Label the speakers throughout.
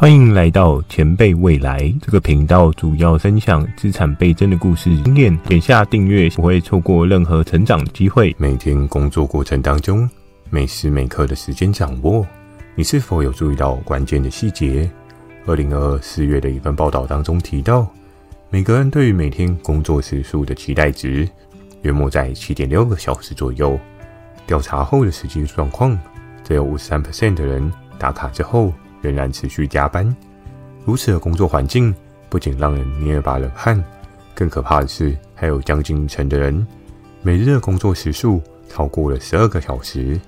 Speaker 1: 欢迎来到前辈未来这个频道，主要分享资产倍增的故事经验。点下订阅，不会错过任何成长机会。每天工作过程当中，每时每刻的时间掌握，你是否有注意到关键的细节？二零二二四月的一份报道当中提到，每个人对于每天工作时数的期待值约莫在七点六个小时左右。调查后的实际状况，则有五十三 percent 的人打卡之后。仍然持续加班，如此的工作环境不仅让人捏一把冷汗，更可怕的是，还有将近成的人每日的工作时数超过了十二个小时。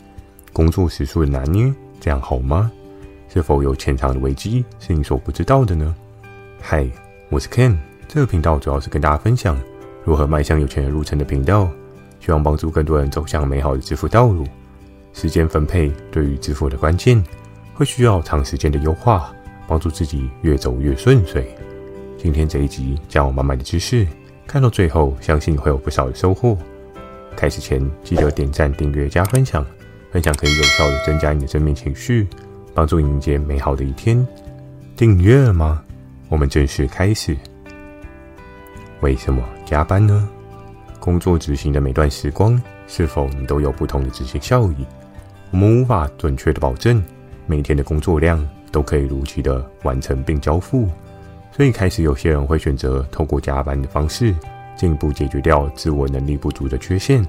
Speaker 1: 工作时数的拿捏，这样好吗？是否有潜藏的危机是你所不知道的呢？嗨，我是 Ken，这个频道主要是跟大家分享如何迈向有钱人路程的频道，希望帮助更多人走向美好的致富道路。时间分配对于致富的关键。会需要长时间的优化，帮助自己越走越顺遂。今天这一集将我满满的知识，看到最后，相信会有不少的收获。开始前记得点赞、订阅、加分享，分享可以有效的增加你的正面情绪，帮助迎接美好的一天。订阅了吗？我们正式开始。为什么加班呢？工作执行的每段时光，是否你都有不同的执行效益？我们无法准确的保证。每天的工作量都可以如期的完成并交付，所以开始有些人会选择透过加班的方式，进一步解决掉自我能力不足的缺陷。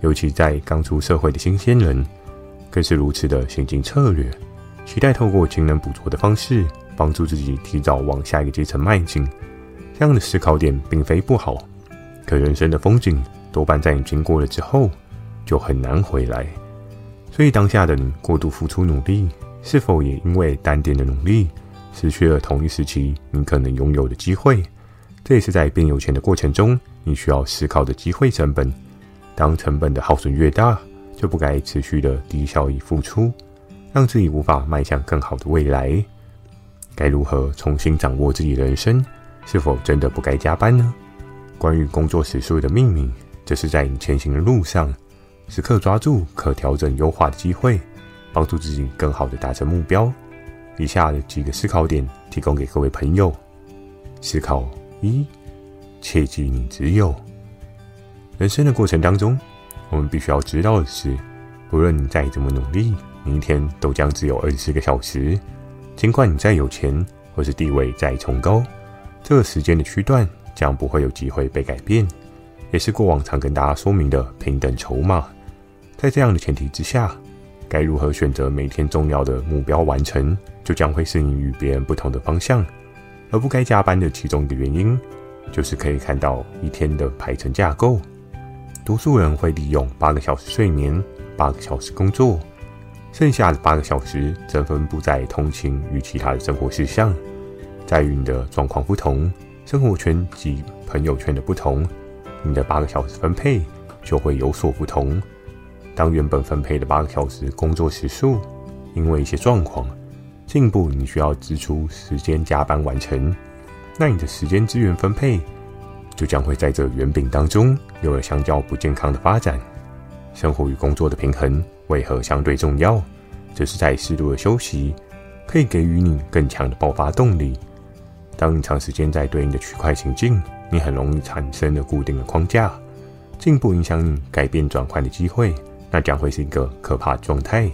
Speaker 1: 尤其在刚出社会的新鲜人，更是如此的行进策略，期待透过勤能补拙的方式，帮助自己提早往下一个阶层迈进。这样的思考点并非不好，可人生的风景多半在你经过了之后，就很难回来。所以当下的你过度付出努力。是否也因为单点的努力，失去了同一时期你可能拥有的机会？这也是在变有钱的过程中，你需要思考的机会成本。当成本的耗损越大，就不该持续的低效益付出，让自己无法迈向更好的未来。该如何重新掌握自己的人生？是否真的不该加班呢？关于工作时数的秘密，这是在你前行的路上，时刻抓住可调整优化的机会。帮助自己更好的达成目标。以下的几个思考点提供给各位朋友思考：一、切记你只有人生的过程当中，我们必须要知道的是，不论你再怎么努力，你一天都将只有二十四个小时。尽管你再有钱或是地位再崇高，这个时间的区段将不会有机会被改变，也是过往常跟大家说明的平等筹码。在这样的前提之下。该如何选择每天重要的目标完成，就将会是你与别人不同的方向。而不该加班的其中一个原因，就是可以看到一天的排程架构。多数人会利用八个小时睡眠，八个小时工作，剩下的八个小时则分布在通勤与其他的生活事项。在于你的状况不同，生活圈及朋友圈的不同，你的八个小时分配就会有所不同。当原本分配的八个小时工作时数，因为一些状况进步，你需要支出时间加班完成，那你的时间资源分配就将会在这圆饼当中有了相较不健康的发展。生活与工作的平衡为何相对重要？这是在适度的休息可以给予你更强的爆发动力。当你长时间在对应的区块行进，你很容易产生的固定的框架，进一步影响你改变转换的机会。那将会是一个可怕状态，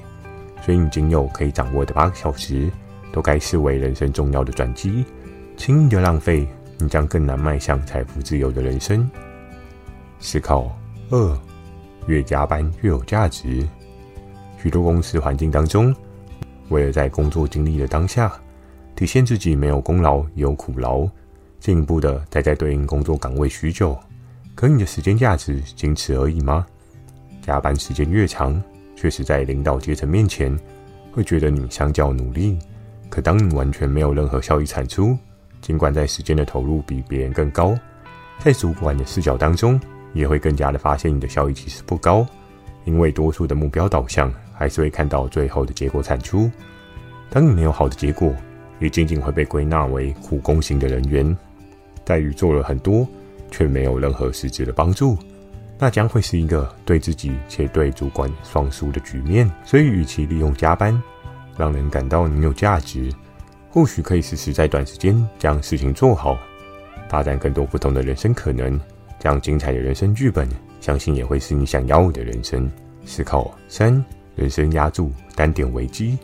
Speaker 1: 所以你仅有可以掌握的八个小时，都该视为人生重要的转机。轻易的浪费，你将更难迈向财富自由的人生。思考二：越加班越有价值。许多公司环境当中，为了在工作经历的当下，体现自己没有功劳也有苦劳，进一步的待在对应工作岗位许久，可你的时间价值仅此而已吗？加班时间越长，确实在领导阶层面前会觉得你相较努力。可当你完全没有任何效益产出，尽管在时间的投入比别人更高，在主管的视角当中，也会更加的发现你的效益其实不高。因为多数的目标导向还是会看到最后的结果产出。当你没有好的结果，也仅仅会被归纳为苦工型的人员，待遇做了很多，却没有任何实质的帮助。那将会是一个对自己且对主管双输的局面。所以，与其利用加班让人感到你有价值，或许可以试试在短时间将事情做好，发展更多不同的人生可能。这样精彩的人生剧本，相信也会是你想要的人生。思考三：人生压住单点危机。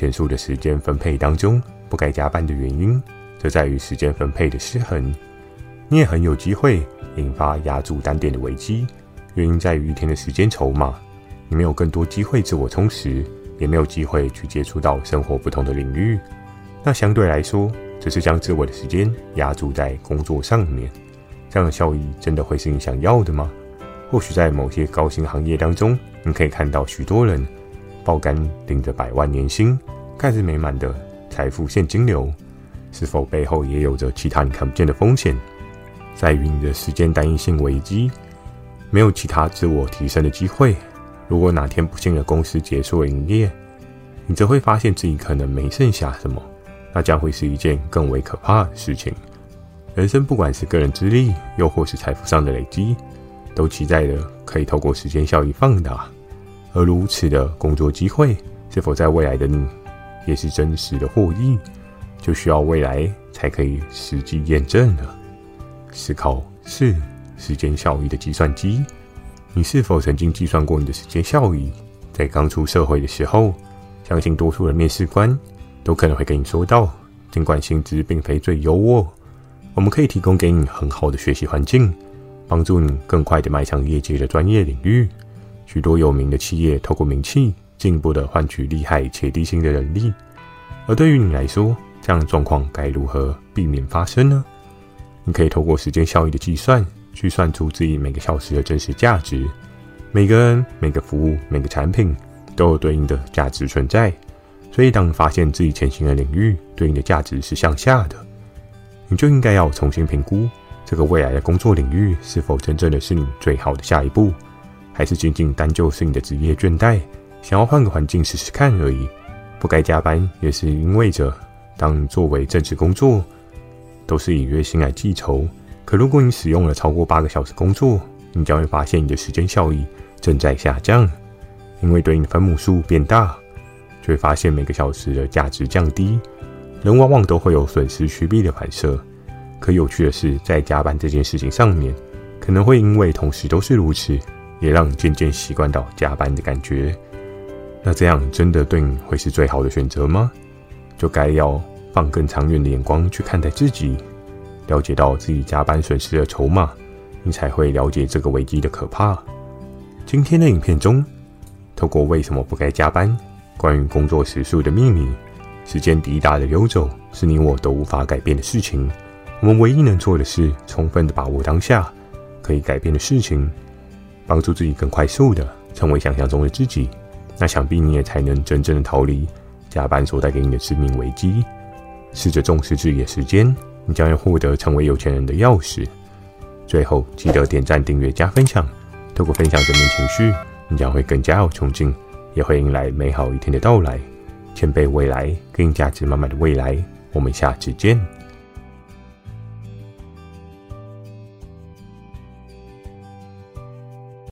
Speaker 1: 前述的时间分配当中，不该加班的原因，则在于时间分配的失衡。你也很有机会引发压住单点的危机，原因在于一天的时间筹码，你没有更多机会自我充实，也没有机会去接触到生活不同的领域。那相对来说，只是将自我的时间压注在工作上面。这样的效益真的会是你想要的吗？或许在某些高薪行业当中，你可以看到许多人爆肝领着百万年薪，看似美满的财富现金流，是否背后也有着其他你看不见的风险？在于你的时间单一性危机，没有其他自我提升的机会。如果哪天不幸的公司结束了营业，你则会发现自己可能没剩下什么，那将会是一件更为可怕的事情。人生不管是个人资历，又或是财富上的累积，都期待着可以透过时间效益放大。而如此的工作机会，是否在未来的你也是真实的获益，就需要未来才可以实际验证了。思考四：时间效益的计算机。你是否曾经计算过你的时间效益？在刚出社会的时候，相信多数的面试官都可能会跟你说到，尽管薪资并非最优渥。我们可以提供给你很好的学习环境，帮助你更快地迈向业界的专业领域。许多有名的企业透过名气，进一步的换取厉害且低薪的人力。而对于你来说，这样的状况该如何避免发生呢？你可以透过时间效益的计算，去算出自己每个小时的真实价值。每个人、每个服务、每个产品都有对应的价值存在。所以，当你发现自己前行的领域对应的价值是向下的。你就应该要重新评估这个未来的工作领域是否真正的是你最好的下一步，还是仅仅单就是你的职业倦怠，想要换个环境试试看而已。不该加班也是因为着，当作为正职工作都是以月薪来计酬，可如果你使用了超过八个小时工作，你将会发现你的时间效益正在下降，因为对应分母数变大，就会发现每个小时的价值降低。人往往都会有损失趋避的反射，可有趣的是，在加班这件事情上面，可能会因为同时都是如此，也让你渐渐习惯到加班的感觉。那这样真的对你会是最好的选择吗？就该要放更长远的眼光去看待自己，了解到自己加班损失的筹码，你才会了解这个危机的可怕。今天的影片中，透过为什么不该加班，关于工作时数的秘密。时间滴答的流走，是你我都无法改变的事情。我们唯一能做的是，充分的把握当下可以改变的事情，帮助自己更快速的成为想象中的自己。那想必你也才能真正的逃离加班所带给你的致命危机。试着重视自己的时间，你将会获得成为有钱人的钥匙。最后，记得点赞、订阅、加分享。透过分享正面情绪，你将会更加有冲劲，也会迎来美好一天的到来。前辈未来，更价值满满的未来，我们下次见。